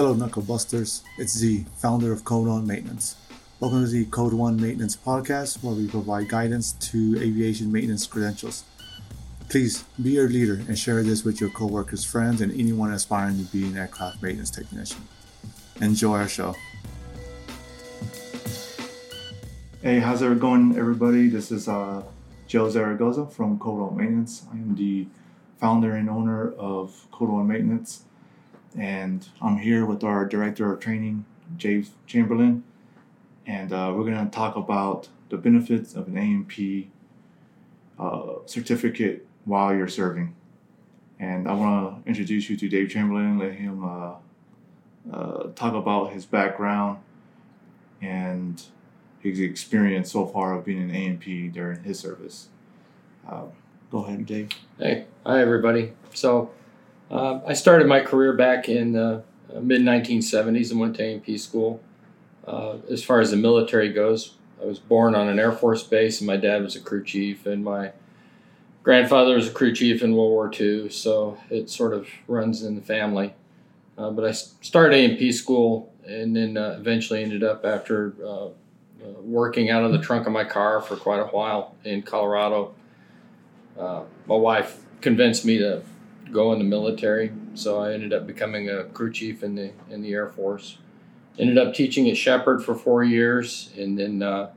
Hello, Knuckle Busters. It's Z, founder of Code One Maintenance. Welcome to the Code One Maintenance podcast, where we provide guidance to aviation maintenance credentials. Please be your leader and share this with your coworkers, friends, and anyone aspiring to be an aircraft maintenance technician. Enjoy our show. Hey, how's it going, everybody? This is uh, Joe Zaragoza from Code One Maintenance. I am the founder and owner of Code One Maintenance, and I'm here with our director of training, James Chamberlain, and uh, we're going to talk about the benefits of an A&P uh, certificate while you're serving. And I want to introduce you to Dave Chamberlain, let him uh, uh, talk about his background and his experience so far of being an A&P during his service. Uh, go ahead, Dave. Hey, hi everybody. So uh, I started my career back in the mid 1970s and went to A&P school. Uh, as far as the military goes, I was born on an Air Force base, and my dad was a crew chief, and my grandfather was a crew chief in World War II. So it sort of runs in the family. Uh, but I started A&P school, and then uh, eventually ended up after uh, uh, working out of the trunk of my car for quite a while in Colorado. Uh, my wife convinced me to go in the military, so I ended up becoming a crew chief in the in the Air Force. Ended up teaching at Sheppard for four years, and then uh,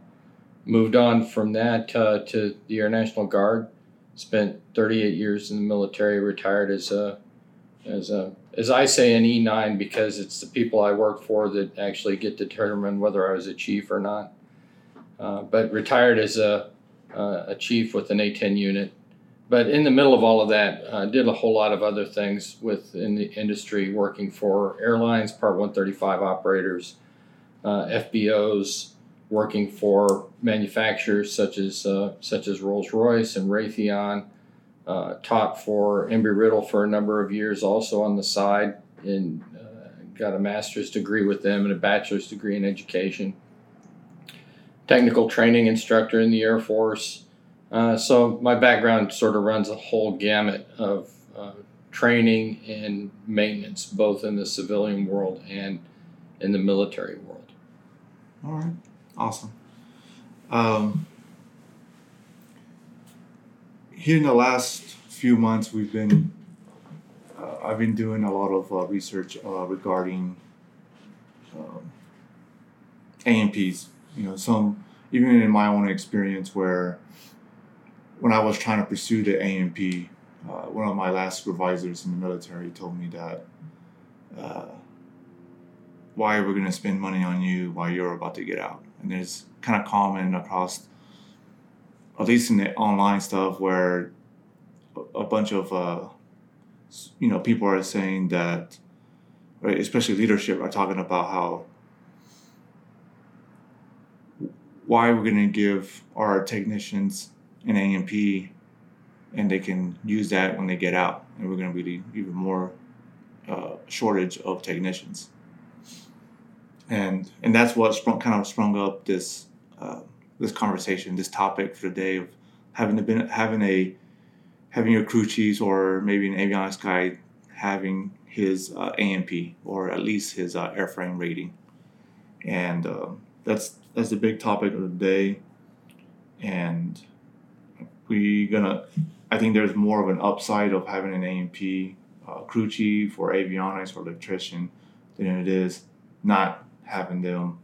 moved on from that uh, to the Air National Guard. Spent 38 years in the military. Retired as a as a as I say an E9 because it's the people I work for that actually get to determine whether I was a chief or not. Uh, but retired as a, uh, a chief with an A10 unit. But in the middle of all of that, uh, did a whole lot of other things within the industry, working for airlines, Part 135 operators, uh, FBOs, working for manufacturers such as uh, such as Rolls Royce and Raytheon uh, taught for Embry Riddle for a number of years, also on the side, and uh, got a master's degree with them and a bachelor's degree in education. Technical training instructor in the Air Force. Uh, so my background sort of runs a whole gamut of uh, training and maintenance, both in the civilian world and in the military world. All right, awesome. Um, here in the last few months, we've been uh, I've been doing a lot of uh, research uh, regarding um, A&Ps. You know, some even in my own experience, where when I was trying to pursue the A&P, uh, one of my last supervisors in the military told me that uh, why are we going to spend money on you while you're about to get out? And it's kind of common across at least in the online stuff where a bunch of uh, you know people are saying that right, especially leadership are talking about how why we're going to give our technicians an A&P and they can use that when they get out. And we're going to be even more uh, shortage of technicians. And and that's what sprung, kind of sprung up this uh, this conversation, this topic for the day of having been having a having your crew chiefs or maybe an avionics guy having his uh, A&P or at least his uh, airframe rating, and uh, that's that's the big topic of the day, and we gonna. I think there's more of an upside of having an A&P uh, crew chief or avionics or electrician than it is not having them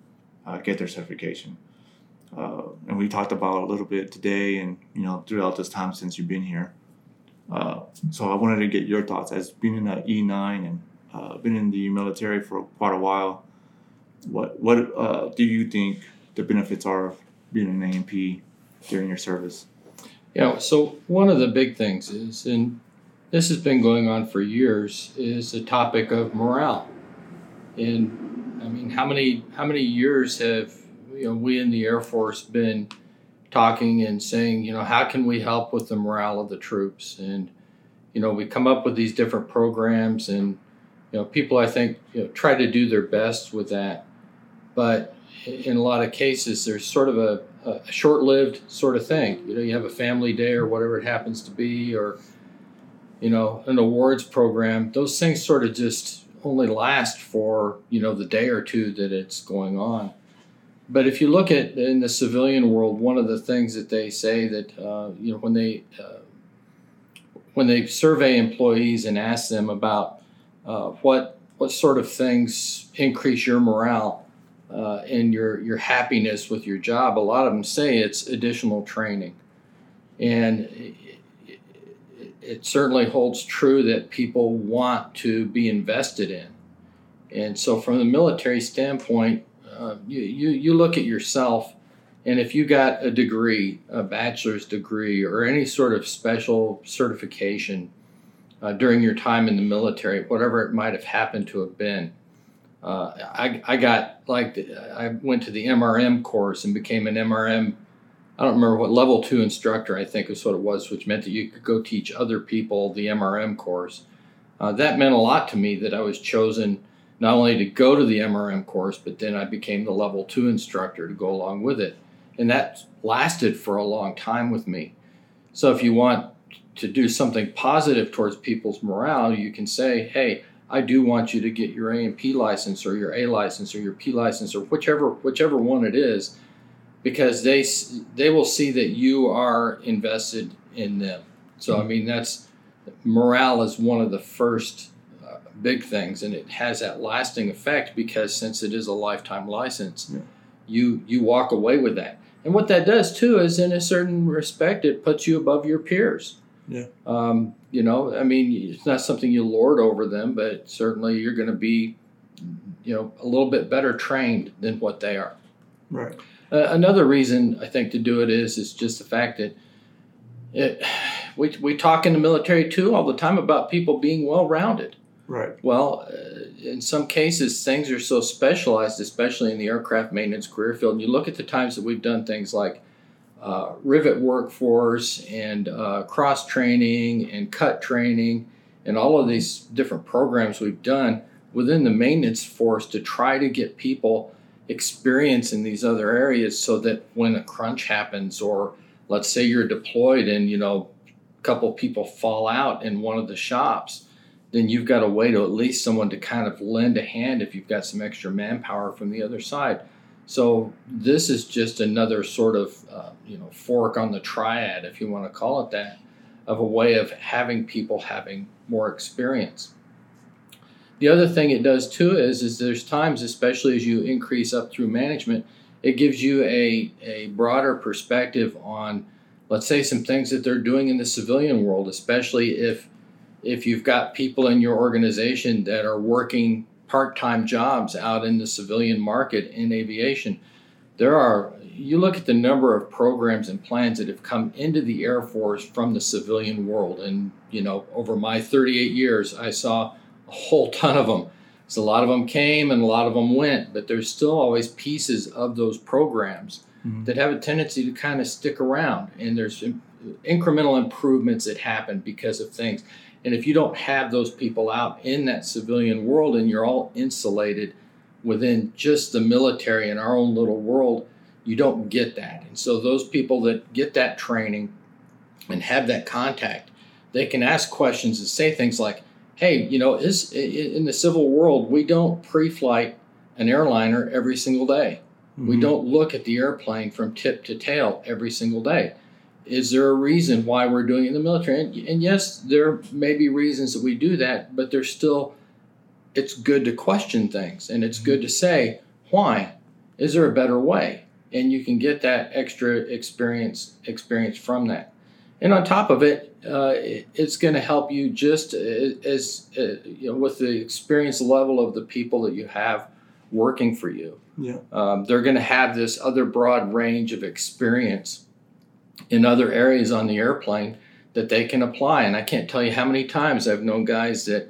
uh, get their certification. Uh, and we talked about a little bit today and you know throughout this time since you've been here. Uh, so I wanted to get your thoughts as being in the E9 and uh, been in the military for quite a while. What what uh, do you think the benefits are of being an A&P during your service? Yeah, so one of the big things is, and this has been going on for years, is the topic of morale. And I mean, how many how many years have you know, we in the Air Force been talking and saying, you know, how can we help with the morale of the troops? And, you know, we come up with these different programs and, you know, people I think, you know, try to do their best with that. But in a lot of cases, there's sort of a, a short lived sort of thing. You know, you have a family day or whatever it happens to be, or, you know, an awards program. Those things sort of just only last for you know the day or two that it's going on. But if you look at in the civilian world, one of the things that they say that uh, you know when they uh, when they survey employees and ask them about uh, what what sort of things increase your morale uh, and your your happiness with your job, a lot of them say it's additional training, and it, it, certainly holds true that people want to be invested in. And so, from the military standpoint, uh, you, you you look at yourself and if you got a degree, a bachelor's degree, or any sort of special certification uh, during your time in the military, whatever it might have happened to have been, uh, I, I got like I went to the MRM course and became an MRM. I don't remember what level two instructor I think is what it was, which meant that you could go teach other people the MRM course. Uh, that meant a lot to me that I was chosen not only to go to the MRM course, but then I became the level two instructor to go along with it and that lasted for a long time with me. So if you want to do something positive towards people's morale, you can say, "Hey, I do want you to get your A and P license or your A license or your P license or whichever whichever one it is, because they they will see that you are invested in them." So I mean that's morale is one of the first uh, big things, and it has that lasting effect because since it is a lifetime license, yeah. you you walk away with that. And what that does too is, in a certain respect, it puts you above your peers. Yeah. Um, you know, I mean, it's not something you lord over them, but certainly you're going to be, you know, a little bit better trained than what they are. Right. Uh, another reason I think to do it is is just the fact that it, we we talk in the military too all the time about people being well rounded. Right. Well, uh, in some cases, things are so specialized, especially in the aircraft maintenance career field. And you look at the times that we've done things like uh, rivet workforce and uh, cross training and cut training and all of these different programs we've done within the maintenance force to try to get people experience in these other areas so that when a crunch happens or let's say you're deployed and you know a couple people fall out in one of the shops then you've got a way to at least someone to kind of lend a hand if you've got some extra manpower from the other side. So this is just another sort of uh, you know fork on the triad, if you want to call it that, of a way of having people having more experience. The other thing it does too is is there's times, especially as you increase up through management, it gives you a, a broader perspective on, let's say, some things that they're doing in the civilian world, especially if if you've got people in your organization that are working part-time jobs out in the civilian market in aviation. There are you look at the number of programs and plans that have come into the air force from the civilian world and you know over my 38 years i saw a whole ton of them. So a lot of them came and a lot of them went but there's still always pieces of those programs mm-hmm. that have a tendency to kind of stick around and there's incremental improvements that happen because of things and if you don't have those people out in that civilian world and you're all insulated within just the military in our own little world, you don't get that. And so those people that get that training and have that contact, they can ask questions and say things like, "Hey, you know, is in the civil world we don't pre-flight an airliner every single day. Mm-hmm. We don't look at the airplane from tip to tail every single day." Is there a reason why we're doing it in the military? And, and, yes, there may be reasons that we do that, but there's still, it's good to question things and it's good to say, why? Is there a better way? And you can get that extra experience experience from that. And on top of it, uh, it's going to help you just as, uh, you know with the experience level of the people that you have working for you. Yeah, um, they're going to have this other broad range of experience in other areas on the airplane that they can apply. And I can't tell you how many times I've known guys that,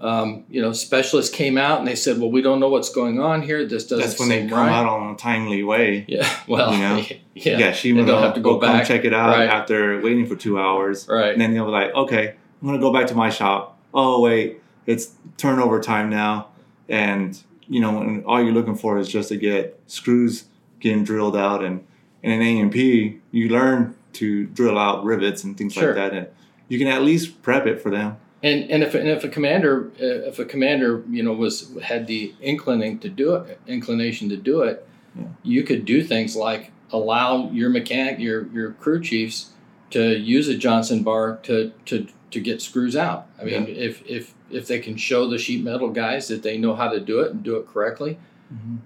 um, you know, specialists came out and they said, "Well, we don't know what's going on here. This doesn't." That's when they come right. out on a timely way. Yeah. Well. You know. Yeah. Yeah. She will have to go back check it out right. after waiting for two hours. Right. And then they'll be like, "Okay, I'm gonna go back to my shop. Oh wait, it's turnover time now, and you know, and all you're looking for is just to get screws getting drilled out and." In an A&P, you learn to drill out rivets and things sure. like that, and you can at least prep it for them. and and if and if a commander uh, if a commander you know was had the inclining to do it inclination to do it, Yeah. you could do things like allow your mechanic your your crew chiefs to use a Johnson bar to to to get screws out. I mean, if if if they can show the sheet metal guys that they know how to do it and do it correctly,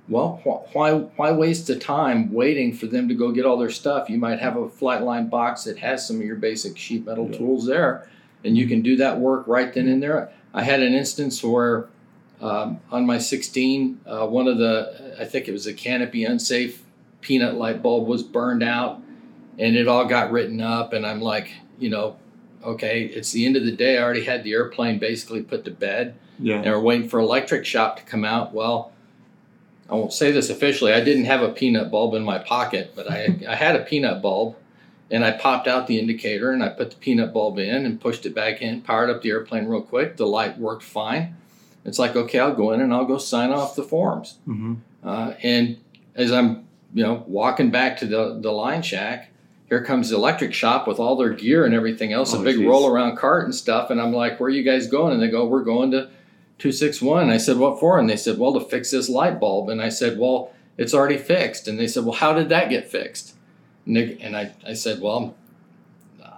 well, wh- why why waste the time waiting for them to go get all their stuff? You might have a flight line box that has some of your basic sheet metal Yeah. tools there, and you can do that work right then and there. I had an instance where um, on my 16, uh, one of the I think it was a canopy unsafe peanut light bulb was burned out, and it all got written up, and I'm like, you know. Okay, it's the end of the day. I already had the airplane basically put to bed Yeah. and we're waiting for electric shop to come out. Well, I won't say this officially. I didn't have a peanut bulb in my pocket, but I, I had a peanut bulb and I popped out the indicator and I put the peanut bulb in and pushed it back in, powered up the airplane real quick. The light worked fine. It's like, okay, I'll go in and I'll go sign off the forms. Mm-hmm. Uh, and as I'm, you know, walking back to the, the line shack, here comes the electric shop with all their gear and everything else, Oh, a big geez. roll around cart and stuff. And I'm like, where are you guys going? And they go, we're going to 261. I said, what for? And they said, well, to fix this light bulb. And I said, well, it's already fixed. And they said, well, how did that get fixed? And, they, and I, I said, well,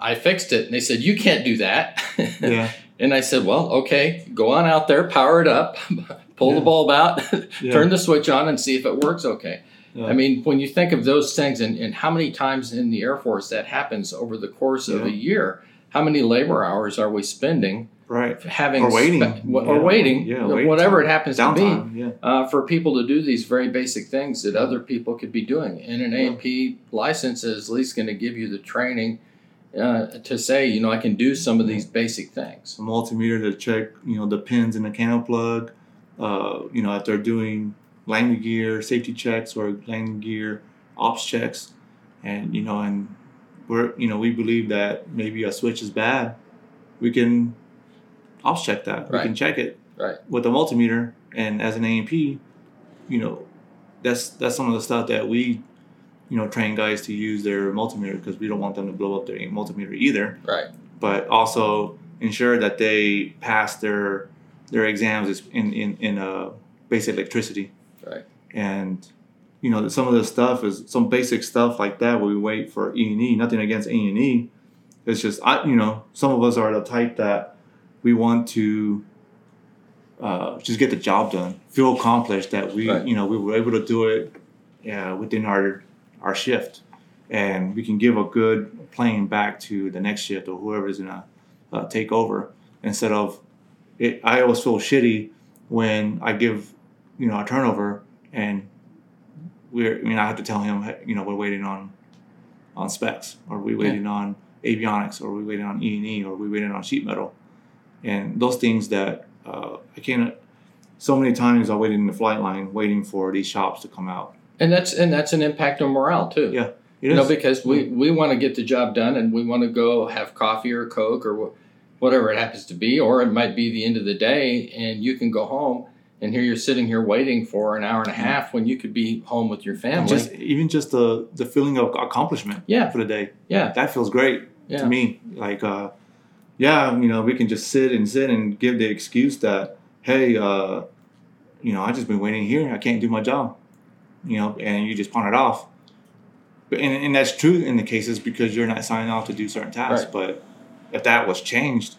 I fixed it. And they said, you can't do that. Yeah. and I said, well, okay, go on out there, power it up, pull the bulb out, Yeah. turn the switch on and see if it works okay. Yeah. I mean, when you think of those things and, and how many times in the Air Force that happens over the course of a year, how many labor hours are we spending right. having Or waiting. spe- wh- or waiting, Yeah, waiting whatever time. it happens to be, Yeah. uh, for people to do these very basic things that other people could be doing. And an Yeah. A&P license is at least going to give you the training uh, to say, you know, I can do some of these basic things. a multimeter to check, you know, the pins in the cannon plug. Uh, you know, if they're doing landing gear safety checks or landing gear ops checks, and you know, and we're, you know, we believe that maybe a switch is bad, we can ops check that. We can check it Right. with a multimeter, and as an A&P, you know, that's that's some of the stuff that we, you know, train guys to use their multimeter because we don't want them to blow up their multimeter either Right. but also ensure that they pass their their exams in in in uh, basic electricity. Right. And you know some of the stuff is some basic stuff like that. Where we wait for E and E. Nothing against E and E. It's just I you know some of us are the type that we want to uh, just get the job done, feel accomplished that we Right. you know we were able to do it uh, within our our shift, and we can give a good plane back to the next shift or whoever's gonna uh, take over instead of it. I always feel shitty when I give you know a turnover and we're I mean I have to tell him you know we're waiting on on specs or we waiting on avionics or we waiting on E and E or we waiting on sheet metal and those things that uh, I can't. So many times I waited in the flight line waiting for these shops to come out. And that's and that's an impact on morale too. Yeah, It you know, because we, we want to get the job done and we want to go have coffee or Coke or whatever it happens to be, or it might be the end of the day and you can go home and here you're sitting here waiting for an hour and a half when you could be home with your family. just even just the the feeling of accomplishment yeah, for the day yeah, that feels great yeah. to me. Like, uh, yeah, you know, we can just sit and sit and give the excuse that, hey, uh, you know, I just been waiting here. I can't do my job, you know, and you just pawn it off. But and, and that's true in the cases because you're not signing off to do certain tasks. Right. But if that was changed,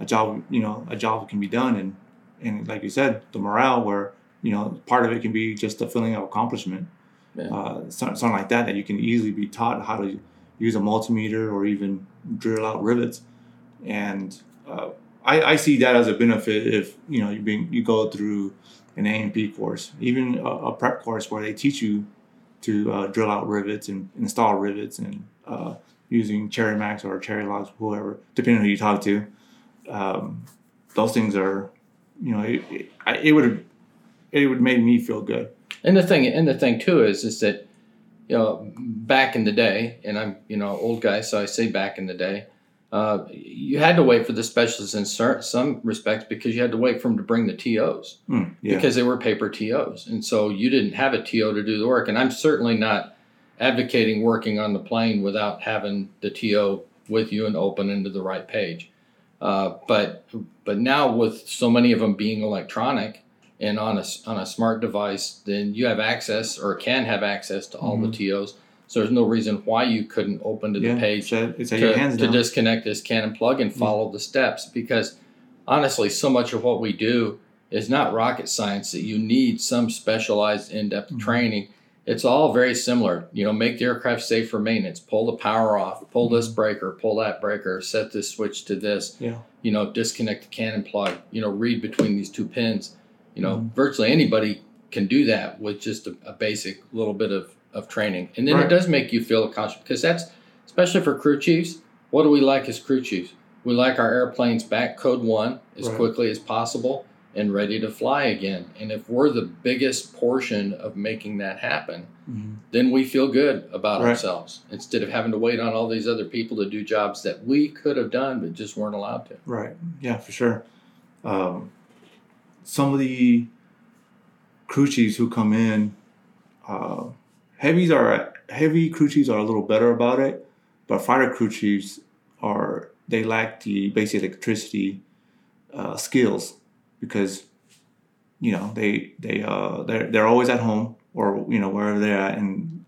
a job, you know, a job can be done, and and like you said, the morale where you know part of it can be just the feeling of accomplishment. Yeah. Uh, something, something like that that you can easily be taught how to use a multimeter or even drill out rivets. And uh, I, I see that as a benefit if you know you being you go through an A&P course, even a, a prep course where they teach you to uh, drill out rivets and install rivets and uh, using Cherry Max or Cherry Locks, whoever, depending on who you talk to. Um, those things are, you know, it, it, would it would make me feel good. And the thing, and the thing too is, is that you know, back in the day, and I'm you know old guy, so I say back in the day, uh, you had to wait for the specialists in some respects because you had to wait for them to bring the TOs Mm, yeah. because they were paper TOs, and so you didn't have a TO to do the work. And I'm certainly not advocating working on the plane without having the TO with you and open into the right page. Uh, but but now with so many of them being electronic and on a on a smart device, then you have access or can have access to all Mhm. the TOs. So there's no reason why you couldn't open to the yeah, page It's it's to, to disconnect this cannon plug and follow the steps because honestly so much of what we do is not rocket science that you need some specialized in-depth Mhm. training it's all very similar you know make the aircraft safe for maintenance pull the power off pull this Mhm. breaker pull that breaker set this switch to this yeah. you know disconnect the cannon plug you know read between these two pins you know Mhm. virtually anybody can do that with just a, a basic little bit of, of training and then it does make you feel accomplished because that's especially for crew chiefs what do we like as crew chiefs we like our airplanes back code one as Right. quickly as possible and ready to fly again and if we're the biggest portion of making that happen Mhm. then we feel good about Right. ourselves instead of having to wait on all these other people to do jobs that we could have done but just weren't allowed to Right. Yeah, for sure. Um, some of the crew chiefs who come in, uh, heavies are heavy crew chiefs are a little better about it, but fighter crew chiefs are they lack the basic electricity uh, skills because you know they they uh they're they're always at home or you know wherever they're at and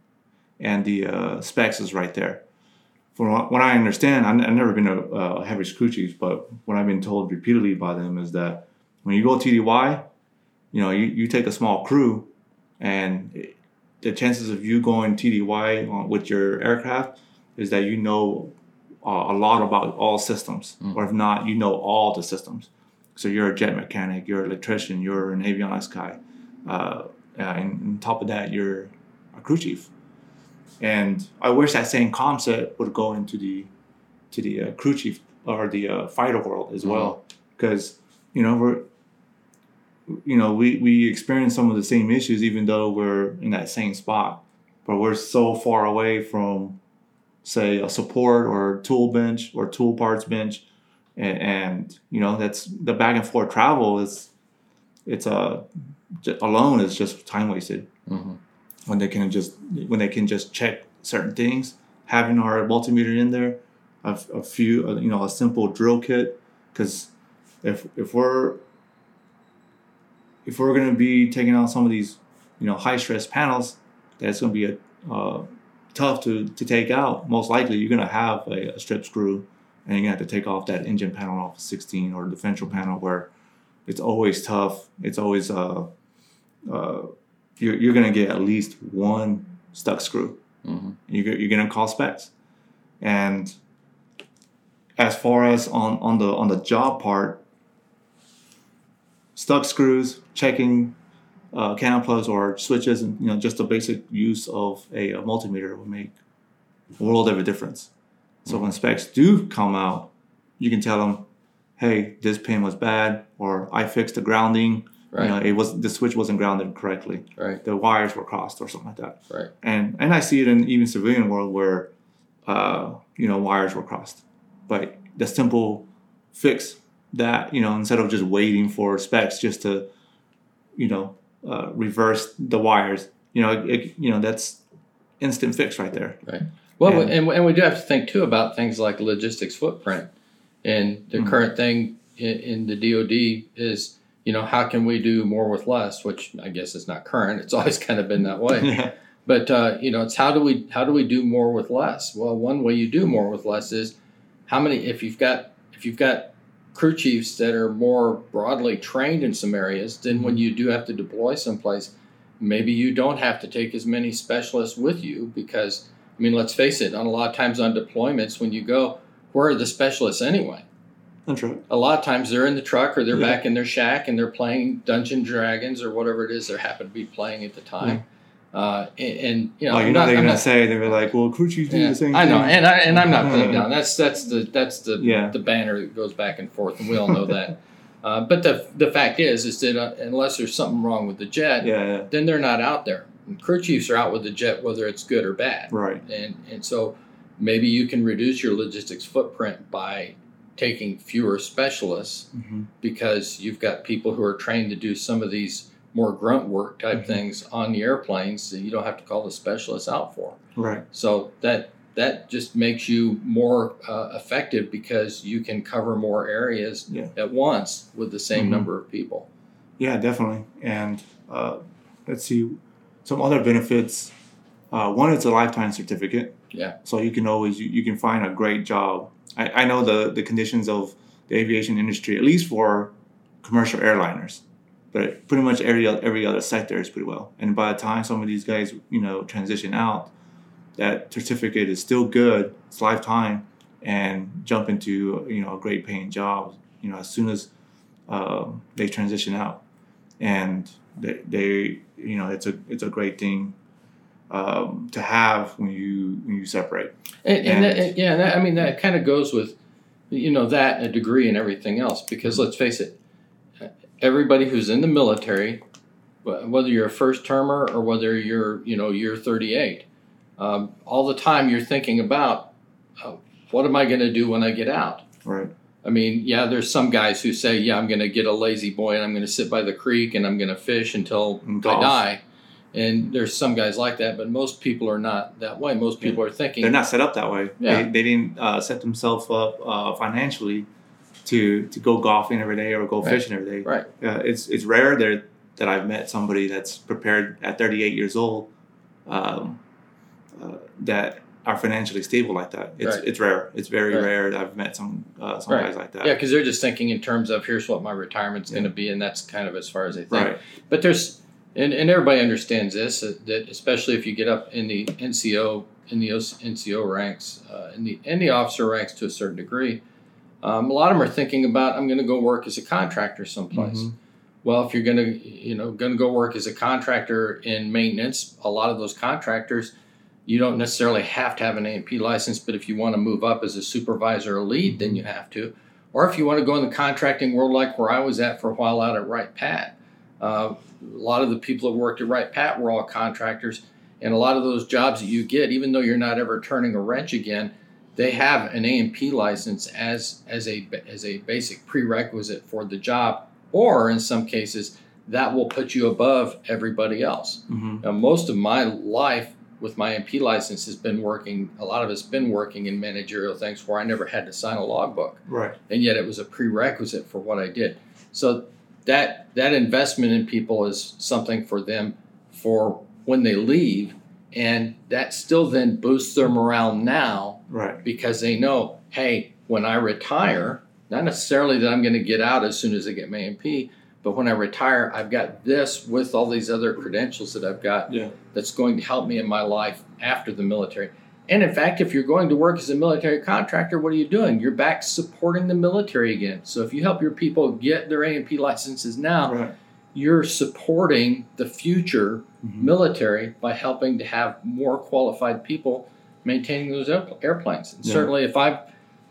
and the uh, specs is right there. From what I understand, I've never been a, a heavy crew chief, but what I've been told repeatedly by them is that when you go TDY, you know, you, you take a small crew, and the chances of you going TDY on, with your aircraft is that you know uh, a lot about all systems, Mm. or if not, you know all the systems. So you're a jet mechanic, you're an electrician, you're an avionics guy, uh, and on top of that, you're a crew chief and I wish that same concept would go into the to the uh, crew chief or the uh, fighter world as well, because you know we're you know we we experience some of the same issues even though we're in that same spot, but we're so far away from say a support or tool bench or tool parts bench, and, and you know that's the back and forth travel is it's a alone is just time wasted. Mm-hmm. when they can just when they can just check certain things. Having our multimeter in there a, a few uh, you know a simple drill kit. Because if if we're if we're going to be taking out some of these you know high stress panels that's going to be a, uh, tough to, to take out most likely you're going to have a, a strip screw and you're going to have to take off that engine panel off of 16 or the differential panel where it's always tough it's always uh, uh, you're, you're going to get at least one stuck screw. Mm-hmm. You're, you're going to call specs. And as far as on, on the on the job part, stuck screws, checking uh, cannon plugs or switches, and you know just the basic use of a, a multimeter will make a world of a difference. So when specs do come out, you can tell them, "Hey, this pin was bad," or "I fixed the grounding." right You know, it was the switch wasn't grounded correctly. right The wires were crossed or something like that. right And and I see it in even civilian world where, uh, you know, wires were crossed. But the simple fix that you know instead of just waiting for specs just to, you know, uh, reverse the wires. You know, it, it- you know that's instant fix right there. Right. Well, And- and, and we do have to think too about things like logistics footprint. And the Mhm. current thing in, in the DoD is, you know, how can we do more with less? Which I guess is not current. It's always kind of been that way. yeah. But uh, you know, it's how do we how do we do more with less? Well, one way you do more with less is how many if you've got if you've got crew chiefs that are more broadly trained in some areas, then when mhm. you do have to deploy someplace, maybe you don't have to take as many specialists with you because I mean, let's face it, on a lot of times on deployments when you go, where are the specialists anyway? That's right. a lot of times they're in the truck or they're Yeah. back in their shack and they're playing Dungeon Dragons or whatever it is they happen to be playing at the time. Uh, and, and you know, oh, you know not- they're I'm gonna not- say they were like, well, crew chiefs do yeah, the same thing. I know, thing. and I and I'm not putting down. That's that's the that's the Yeah. the banner that goes back and forth, and we all know that. Uh, but the the fact is, is that uh, unless there's something wrong with the jet, yeah, then they're not out there. And crew chiefs are out with the jet, whether it's good or bad right. and and so maybe you can reduce your logistics footprint by taking fewer specialists hmm because you've got people who are trained to do some of these more grunt work type Mhm. things on the airplanes that you don't have to call the specialists out for Right. so that that just makes you more uh, effective because you can cover more areas Yeah. at once with the same Mhm. number of people. Yeah, definitely. And uh, let's see, some other benefits. Uh, one, it's a lifetime certificate. Yeah. So you can always you, you can find a great job. I, I know the the conditions of the aviation industry, at least for commercial airliners, but pretty much every every other sector is pretty well. And by the time some of these guys you know transition out, that certificate is still good. It's lifetime, and jump into you know a great paying job. You know as soon as um, they transition out, and they, they you know it's a it's a great thing um, to have when you when you separate. And, and, And- that, and yeah, that, I mean that kind of goes with, you know, that a degree and everything else. Because let's face it, everybody who's in the military, whether you're a first termer or whether you're, you know, you're 38, um, all the time you're thinking about, uh, what am I going to do when I get out? Right. I mean, yeah, there's some guys who say, yeah, I'm going to get a La-Z-Boy and I'm going to sit by the creek and I'm going to fish until And I die. And there's some guys like that, but most people are not that way. Most people are thinking, They're not set up that way. Yeah. They, they didn't uh, set themselves up uh, financially to to go golfing every day or go Right. fishing every day. right. Uh, it's it's rare there that I've met somebody that's prepared at 38 years old um, uh, that are financially stable like that. It's Right. it's rare. It's very Right. rare. that I've met some uh, some guys like that. Yeah, because they're just thinking in terms of here's what my retirement's Yeah. going to be, and that's kind of as far as they think. Right. But there's, and, and everybody understands this that especially if you get up in the NCO in the NCO ranks, uh, in the in the officer ranks to a certain degree, um, a lot of them are thinking about I'm going to go work as a contractor someplace. Mhm. Well, if you're going to you know going to go work as a contractor in maintenance, a lot of those contractors. You don't necessarily have to have an A&P license, but if you want to move up as a supervisor or lead, then you have to or if you want to go in the contracting world like where I was at for a while out at Wright Pat. Uh, a lot of the people that worked at Wright Pat were all contractors, and a lot of those jobs that you get, even though you're not ever turning a wrench again, they have an A&P license as as a as a basic prerequisite for the job, or in some cases that will put you above everybody else. Mhm. Now, most of my life with my MP license has been working. A lot of it's been working in managerial things where I never had to sign a logbook Right. and yet it was a prerequisite for what I did. So that that investment in people is something for them for when they leave, and that still then boosts their morale now Right. because they know, hey, when I retire, not necessarily that I'm going to get out as soon as I get my MP, but when I retire, I've got this with all these other credentials that I've got Yeah. that's going to help me in my life after the military. And in fact, if you're going to work as a military contractor, what are you doing? You're back supporting the military again. So if you help your people get their A&P licenses now, Right. you're supporting the future Mhm. military by helping to have more qualified people maintaining those airplanes. And Yeah. certainly if I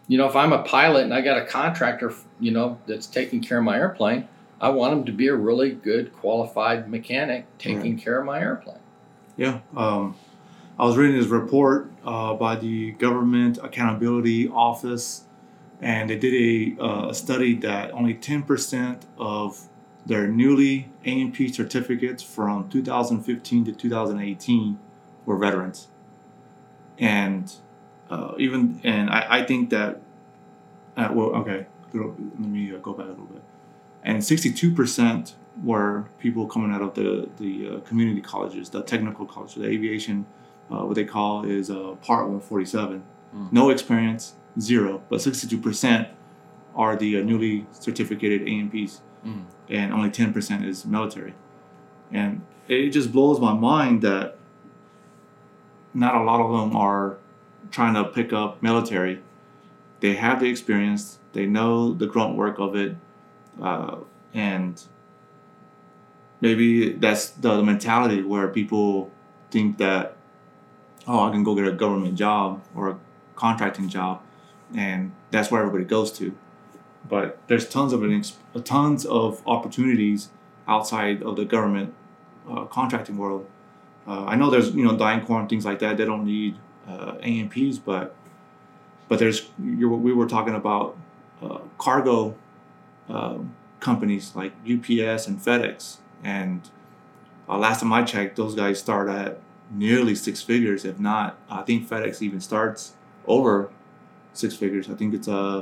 you know, if I'm a pilot and I got a contractor, you know, that's taking care of my airplane, I want him to be a really good qualified mechanic taking care of my airplane. Yeah. Um, I was reading this report uh, by the Government Accountability Office, and they did a, uh, a study that only 10% of their newly A&P certificates from 2015 to 2018 were veterans. And uh, even, and I, I think that, uh, well, okay, let me uh, go back a little bit. And 62% were people coming out of the the uh, community colleges, the technical colleges, the aviation, uh, what they call is uh, Part 147. Mm. No experience, zero, but 62% are the uh, newly certificated AMPs, Mm. and only 10% is military. And it just blows my mind that not a lot of them are trying to pick up military. They have the experience, they know the grunt work of it, uh, and maybe that's the mentality where people think that oh i can go get a government job or a contracting job and that's where everybody goes to but there's tons of tons of opportunities outside of the government uh, contracting world uh, i know there's you know DynCorp and things like that they don't need uh, amps but but there's we were talking about uh, cargo um, companies like UPS and FedEx. And uh, last time I checked, those guys start at nearly six figures, if not. I think FedEx even starts over six figures. I think it's a uh,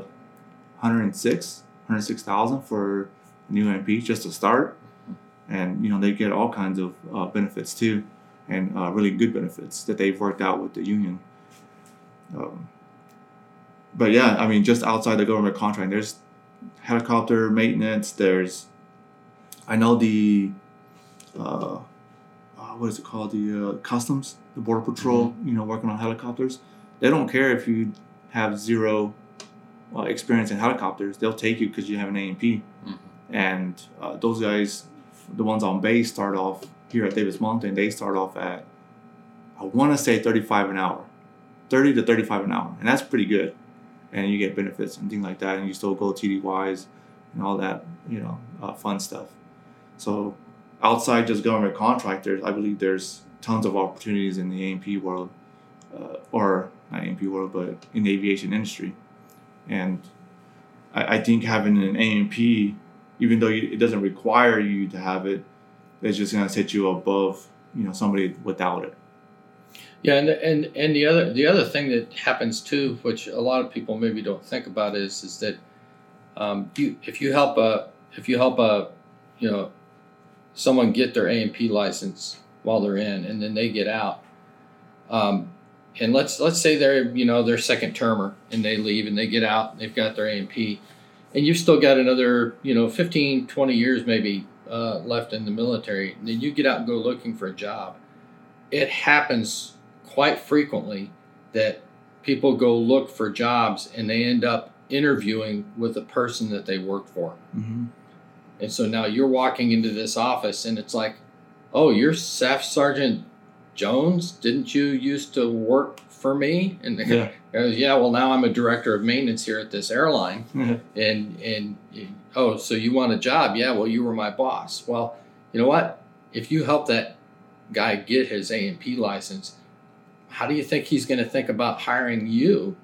106, 106,000 for new MP just to start, and you know they get all kinds of uh, benefits too, and uh, really good benefits that they've worked out with the union. Um, but yeah, I mean, just outside the government contract, there's helicopter maintenance. There's, I know the, uh, uh what is it called? The uh, customs, the border patrol. Mm-hmm. You know, working on helicopters. They don't care if you have zero uh, experience in helicopters. They'll take you because you have an A and P. Mm-hmm. And uh, those guys, the ones on base, start off here at Davis-Monthan. They start off at, I want to say 35 an hour, 30 to 35 an hour, and that's pretty good and you get benefits and things like that, and you still go TDYs and all that, you know, uh, fun stuff. So outside just government contractors, I believe there's tons of opportunities in the A&P world, uh, or not A&P world, but in the aviation industry. And I, I think having an A&P, even though you, it doesn't require you to have it, it's just gonna set you above, you know, somebody without it. Yeah, and and and the other the other thing that happens too, which a lot of people maybe don't think about, is is that um, you if you help a if you help a you know someone get their A and P license while they're in, and then they get out, um, and let's let's say they're you know they're second termer and they leave and they get out, and they've got their A and P, and you've still got another you know 15, 20 years maybe uh, left in the military, and then you get out and go looking for a job. It happens quite frequently that people go look for jobs and they end up interviewing with the person that they worked for. Mm-hmm. And so now you're walking into this office and it's like, oh, you're Staff Sergeant Jones? Didn't you used to work for me? And yeah. goes, yeah, well, now I'm a director of maintenance here at this airline. Mm-hmm. And, and, oh, so you want a job? Yeah, well, you were my boss. Well, you know what? If you help that guy get his A&P license, how do you think he's going to think about hiring you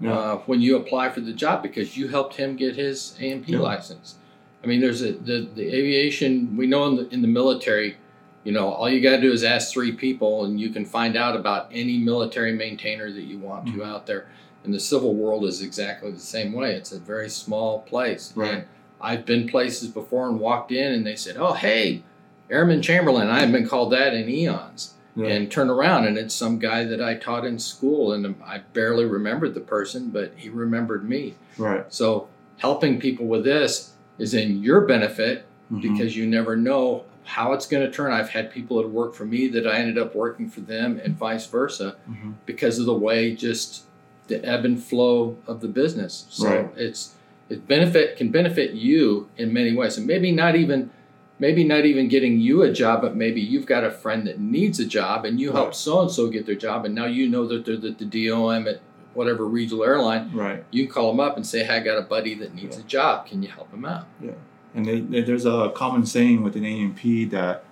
yeah. uh, when you apply for the job because you helped him get his A&P yeah. license? I mean, there's a the, the aviation we know in the in the military, you know, all you got to do is ask three people, and you can find out about any military maintainer that you want mm-hmm. to out there. And the civil world is exactly the same way. It's a very small place. Right. And I've been places before and walked in, and they said, "Oh, hey, Airman Chamberlain." I haven't been called that in eons yeah. and turn around and it's some guy that I taught in school and I barely remembered the person, but he remembered me. Right. So helping people with this is in your benefit mm-hmm. because you never know how it's going to turn. I've had people that work for me that I ended up working for them and vice versa mm-hmm. because of the way just the ebb and flow of the business. So right. it's it benefit can benefit you in many ways and maybe not even maybe not even getting you a job, but maybe you've got a friend that needs a job and you right. help so and so get their job, and now you know that they're the, the DOM at whatever regional airline. Right. You call them up and say, "Hey, I got a buddy that needs yeah. a job. Can you help him out?" Yeah. And they, they, there's a common saying with an A&P that,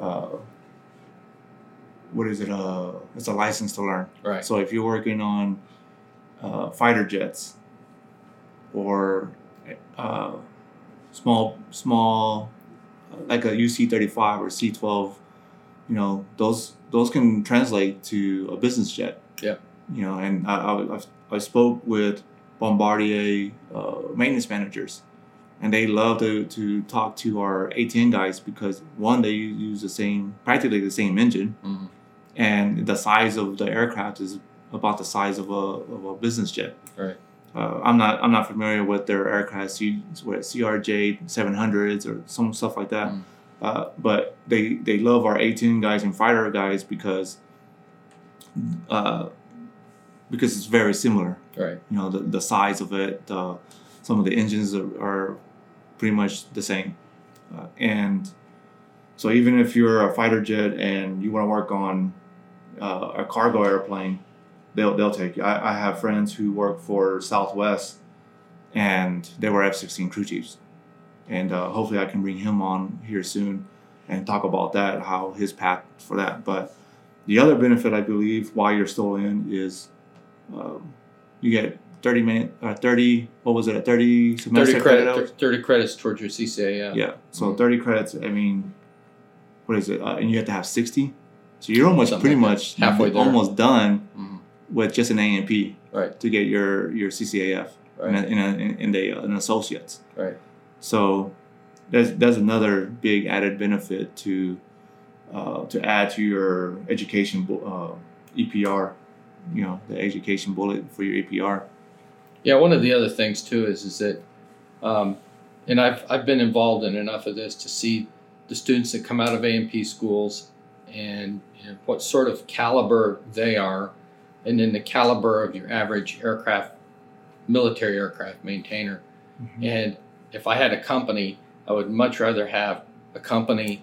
uh, what is it? Uh, it's a license to learn. Right. So if you're working on uh, fighter jets or uh, small small like a UC35 or C12, you know, those those can translate to a business jet. Yeah. You know, and I, I, I spoke with Bombardier uh, maintenance managers, and they love to, to talk to our A10 guys because one, they use the same, practically the same engine, mm-hmm. and the size of the aircraft is about the size of a, of a business jet. Right. Uh, I'm not I'm not familiar with their aircraft, what CRJ 700s or some stuff like that. Mm. Uh, but they they love our A10 guys and fighter guys because uh, because it's very similar. Right. You know the, the size of it, some of the engines are, are pretty much the same, uh, and so even if you're a fighter jet and you want to work on uh, a cargo airplane, they'll they'll take you. I, I have friends who work for Southwest, and they were F-16 crew chiefs, and uh, hopefully I can bring him on here soon and talk about that, how his path for that. But the other benefit I believe while you're still in is um, you get 30 minute, uh, 30, what was it, 30 semester 30 credit, credit 30 credits towards your CCA, yeah. Yeah, so mm-hmm. 30 credits, I mean, what is it, uh, and you have to have 60 So you're almost Something pretty like much. Halfway there. almost done Mhm. with just an A and P Right. to get your your CCAF Right. in, a, in, a, in the an associates. Right. So that's that's another big added benefit to uh, to add to your education uh, EPR. You know the education bullet for your APR. Yeah, one of the other things too is is that, um, and I've I've been involved in enough of this to see the students that come out of A&P schools and you know, what sort of caliber they are, and then the caliber of your average aircraft, military aircraft maintainer. And if I had a company, I would much rather have a company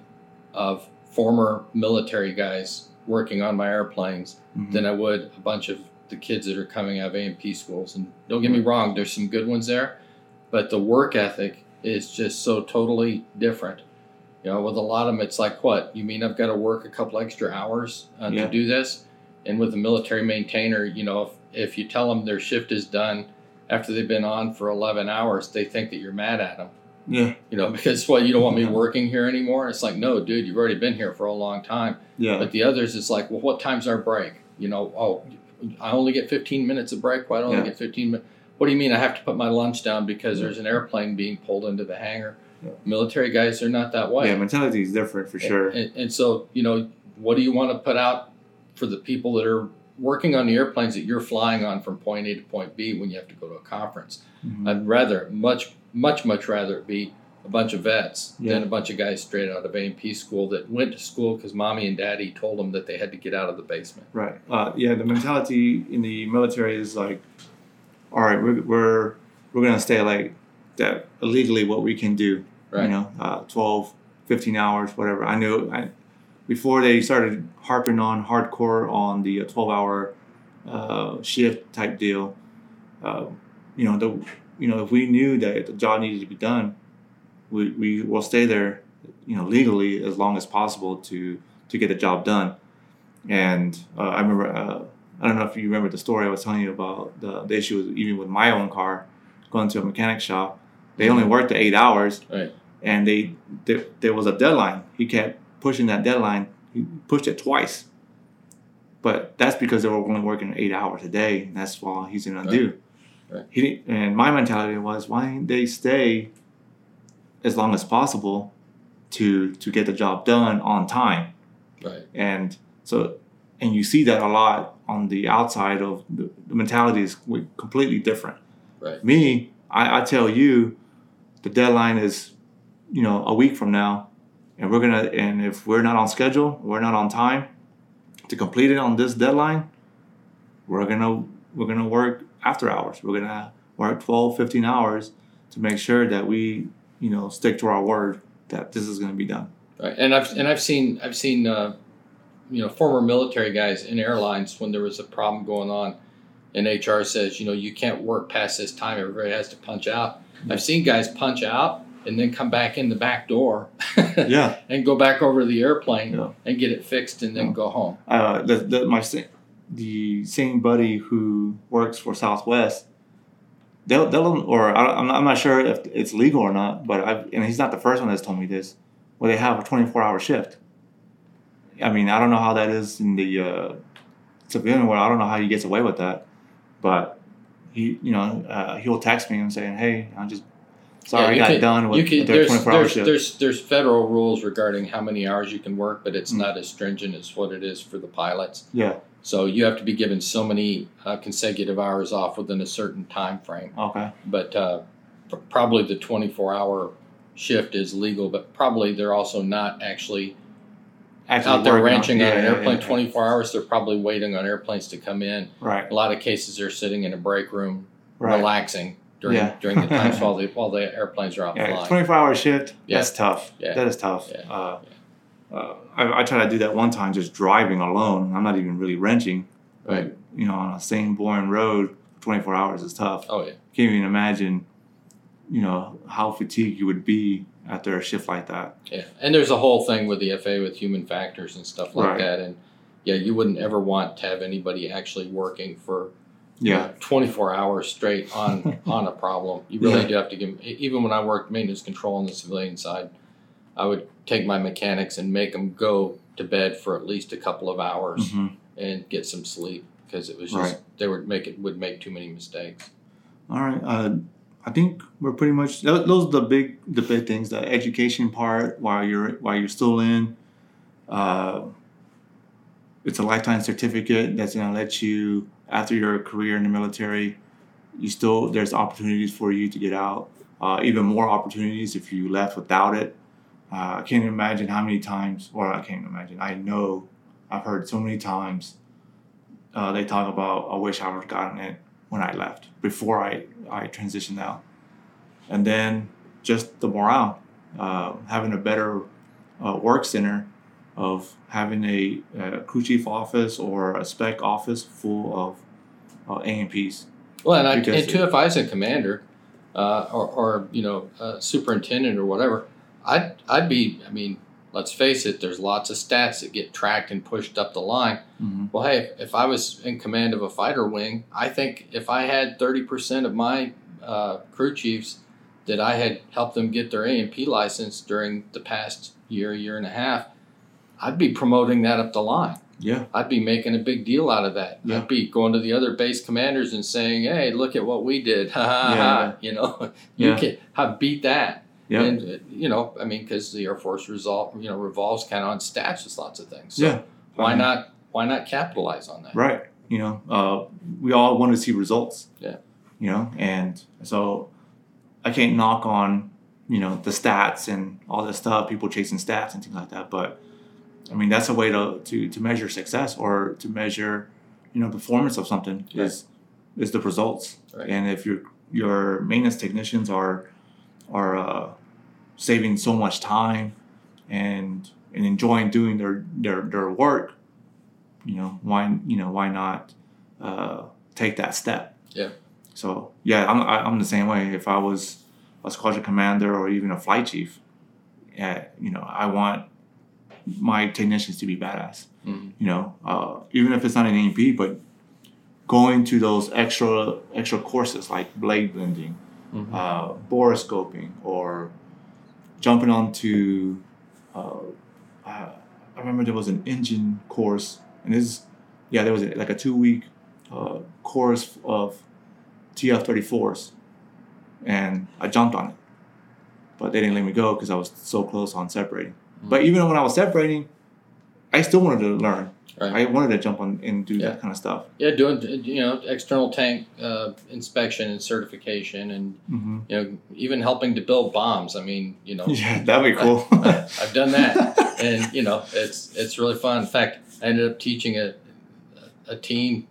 of former military guys working on my airplanes Mhm. than I would a bunch of the kids that are coming out of A&P schools. And don't get me wrong, there's some good ones there, but the work ethic is just so totally different. You know, with a lot of them, it's like, what? You mean I've got to work a couple extra hours uh, Yeah. to do this? And with a military maintainer, you know, if, if you tell them their shift is done after they've been on for 11 hours, they think that you're mad at them. Yeah. You know, because what, you don't want me working here anymore? It's like, no, dude, you've already been here for a long time. Yeah. But the others, it's like, well, what time's our break? You know, oh, I only get 15 minutes of break. Why don't I Yeah. get 15 minutes? What do you mean I have to put my lunch down because there's an airplane being pulled into the hangar? Yeah. Military guys are not that way. Yeah. Mentality is different for sure. And, and so, you know, what do you want to put out for the people that are working on the airplanes that you're flying on from point A to point B when you have to go to a conference? Mhm. I'd rather, much, much, much rather it be a bunch of vets Yeah. than a bunch of guys straight out of A&P school that went to school because mommy and daddy told them that they had to get out of the basement. Right. Uh, yeah. The mentality in the military is like, all right, we're we're we're gonna stay like that illegally what we can do. Right. You know, uh, 12, 15 hours, whatever. I knew I, before they started harping on hardcore on the uh, twelve hour uh, shift type deal. Uh, you know the you know if we knew that the job needed to be done, we we will stay there. You know, legally as long as possible to to get the job done. And uh, I remember, uh, I don't know if you remember the story I was telling you about the, the issue with, even with my own car, going to a mechanic shop. They only worked the eight hours, Right. and they there, there was a deadline. He kept pushing that deadline. He pushed it twice, but that's because they were only working eight hours a day. And that's all he's gonna do. Right. He didn't- and my mentality was, why didn't they stay as long as possible to to get the job done on time? Right. and so and you see that a lot on the outside of the, the mentality is completely different Right. me I, I tell you the deadline is you know a week from now and we're gonna and if we're not on schedule we're not on time to complete it on this deadline we're gonna we're gonna work after hours we're gonna work 12 15 hours to make sure that we you know stick to our word that this is gonna be done Right. And I've and I've seen I've seen uh, you know former military guys in airlines when there was a problem going on, and HR says you know you can't work past this time. Everybody has to punch out. I've seen guys punch out and then come back in the back door. yeah and go back over to the airplane Yeah. and get it fixed and then Yeah. go home. uh, the, the my the same buddy who works for Southwest, they'll they'll or I, I'm not, I'm not sure if it's legal or not, but I and he's not the first one that's told me this. Where they have a 24 hour shift. I mean, I don't know how that is in the uh, civilian world. I don't know how he gets away with that, but he you know uh, he'll text me and saying, "Hey, I'm just sorry Yeah, I got can- done with You can, their there's, 24 hour shift." there's there's federal rules regarding how many hours you can work, but it's Mm. not as stringent as what it is for the pilots. yeah. So you have to be given so many uh, consecutive hours off within a certain time frame. Okay. But uh, pr- probably the 24 hour shift is legal, but probably they're also not actually Actually out there working on- ranching yeah, on an yeah, airplane yeah. 24 hours. They're probably waiting on airplanes to come in. Right. A lot of cases they're sitting in a break room Right. relaxing during during the times while the while the airplanes are out Yeah, flying. 24 hour shift, that's tough. Yeah. That is tough. Yeah. Uh, uh, I, I tried to do that one time just driving alone. I'm not even really wrenching. Right. But, you know, on a same boring road, 24 hours is tough. Oh yeah. Can't even imagine, you know, how fatigued you would be after a shift like that. Yeah, and there's a whole thing with the FA with human factors and stuff like Right. that, and yeah, you wouldn't ever want to have anybody actually working for Yeah. know, 24 hours straight on on a problem. You really Yeah. do have to give. Even when I worked maintenance control on the civilian side, I would take my mechanics and make them go to bed for at least a couple of hours hmm and get some sleep because it was just Right. they would make it would make too many mistakes. All right. Uh, I think we're pretty much those are the big the big things. The education part while you're while you're still in. Uh, it's a lifetime certificate that's gonna let you after your career in the military. You still there's opportunities for you to get out. Uh, even more opportunities if you left without it. Uh, I can't imagine how many times, or I can't imagine. I know I've heard so many times. Uh, they talk about I wish I would have gotten it when I left before I, I transitioned out. And then just the morale, uh, having a better uh, work center of having a, a crew chief office or a spec office full of uh, A&Ps. Well, and, I, and too, if I was a commander, uh, or, or you know, a superintendent or whatever, I'd I'd be. I mean, let's face it. There's lots of stats that get tracked and pushed up the line. Mm-hmm. Well, hey, if, if I was in command of a fighter wing, I think if I had thirty percent of my uh, crew chiefs that I had helped them get their A and P license during the past year, year and a half, I'd be promoting that up the line. Yeah, I'd be making a big deal out of that. Yeah. I'd be going to the other base commanders and saying, "Hey, look at what we did! Ha ha ha!" You know, you Yeah. can have beat that. Yeah, And uh, you know, I mean, because the Air Force result, you know, revolves kind of on stats with lots of things. So yeah. why not? Why not capitalize on that? Right. You know, uh, we all want to see results. Yeah. You know, and so I can't knock on, you know, the stats and all this stuff, people chasing stats and things like that. But I mean, that's a way to, to, to measure success or to measure, you know, performance of something is is the results. Right. And if your your maintenance technicians are are uh, saving so much time and and enjoying doing their their, their work, you know why you know why not uh, take that step Yeah. so yeah i'm I- i'm the same way if i was a squadron commander or even a flight chief yeah you know i want my technicians to be badass Mhm. you know uh, even if it's not an A&P but going to those extra extra courses like blade blending Mhm. uh, borescoping or jumping onto uh, uh, I remember there was an engine course and this yeah there was a, like a two week uh, course of TF34s and I jumped on it. But they didn't let me go because I was so close on separating. But even when I was separating I still wanted to learn Right. I wanted to jump on and do Yeah. that kind of stuff Yeah, doing you know external tank uh, inspection and certification, and hmm you know even helping to build bombs. I mean, you know, yeah that'd be cool I've done that, and you know, it's it's really fun. In fact, I ended up teaching a a team.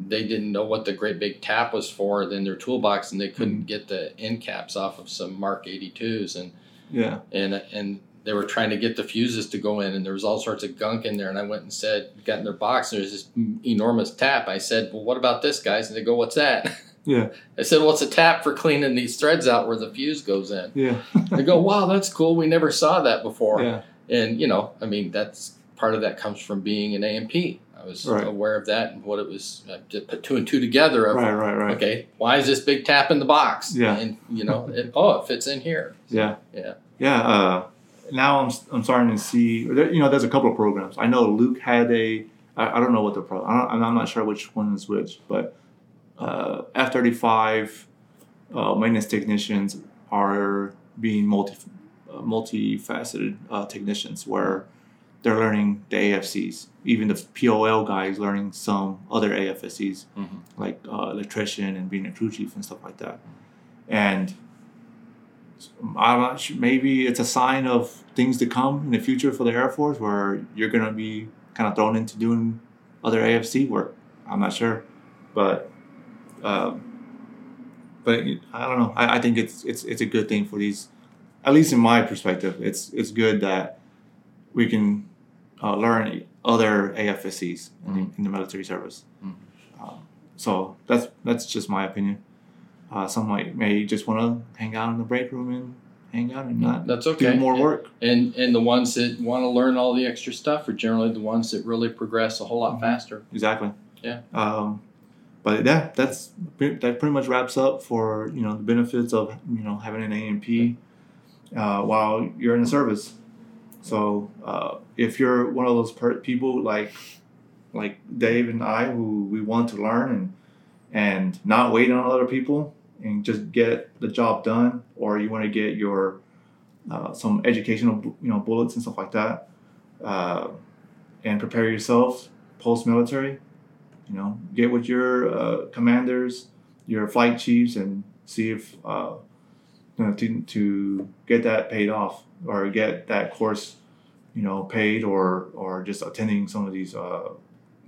They didn't know what the great big tap was for in their toolbox, and they couldn't get the end caps off of some Mark 82s, and yeah and and they were trying to get the fuses to go in, and there was all sorts of gunk in there. And I went and said, got in their box, and there's this enormous tap. I said, well, what about this, guys? And they go, what's that? yeah I said, well, it's a tap for cleaning these threads out where the fuse goes in. yeah They go, wow, that's cool. We never saw that before. yeah And, you know, I mean, that's part of that comes from being an A&P. I was Right. aware of that and what it was, uh, to put two and two together of, right right right okay, why is this big tap in the box? Yeah. And, you know, it, oh, it fits in here. Yeah. Yeah. Yeah. Uh, now I'm, I'm starting to see, there, you know, there's a couple of programs. I know Luke had a, I, I don't know what the pro, I don't, I'm not sure which one is which, but uh, F-35 uh, maintenance technicians are being multi, uh, multifaceted uh, technicians where they're learning the AFSCs. Even the POL guys learning some other AFSCs Mhm. like uh, electrician and being a crew chief and stuff like that. And I'm not sure, maybe it's a sign of things to come in the future for the Air Force where you're going to be kind of thrown into doing other AFSC work. I'm not sure, but um, but I don't know. I, I think it's it's it's a good thing for these, at least in my perspective. It's it's good that we can uh, learn other AFSCs in, the, in the military service. Mhm. Um, so that's that's just my opinion. Uh, some might may just want to hang out in the break room and hang out and not That's okay. do more And- work. And and the ones that want to learn all the extra stuff are generally the ones that really progress a whole lot Mhm. faster. Exactly. Yeah. Um, but yeah, that's that pretty much wraps up for you know the benefits of you know having an A&P uh, while you're in the service. So uh, if you're one of those per- people like like Dave and I who we want to learn and and not wait on other people and just get the job done, or you want to get your uh, some educational you know bullets and stuff like that, uh, and prepare yourself post military. You know, get with your uh, commanders, your flight chiefs, and see if uh, you know, to to get that paid off or get that course, you know, paid or or just attending some of these uh,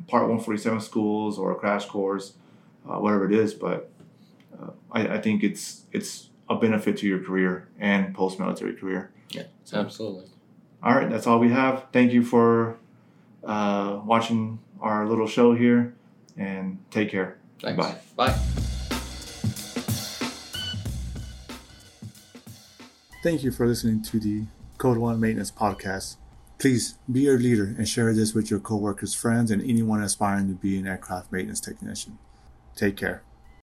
Part 147 schools or a crash course, uh, whatever it is. But uh, I, I think it's it's a benefit to your career and post military career. Yeah, absolutely. All right, that's all we have. Thank you for uh, watching our little show here, and take care. Thanks. Bye. Bye. Thank you for listening to the Code One Maintenance Podcast. Please be your leader and share this with your coworkers, friends, and anyone aspiring to be an aircraft maintenance technician. Take care.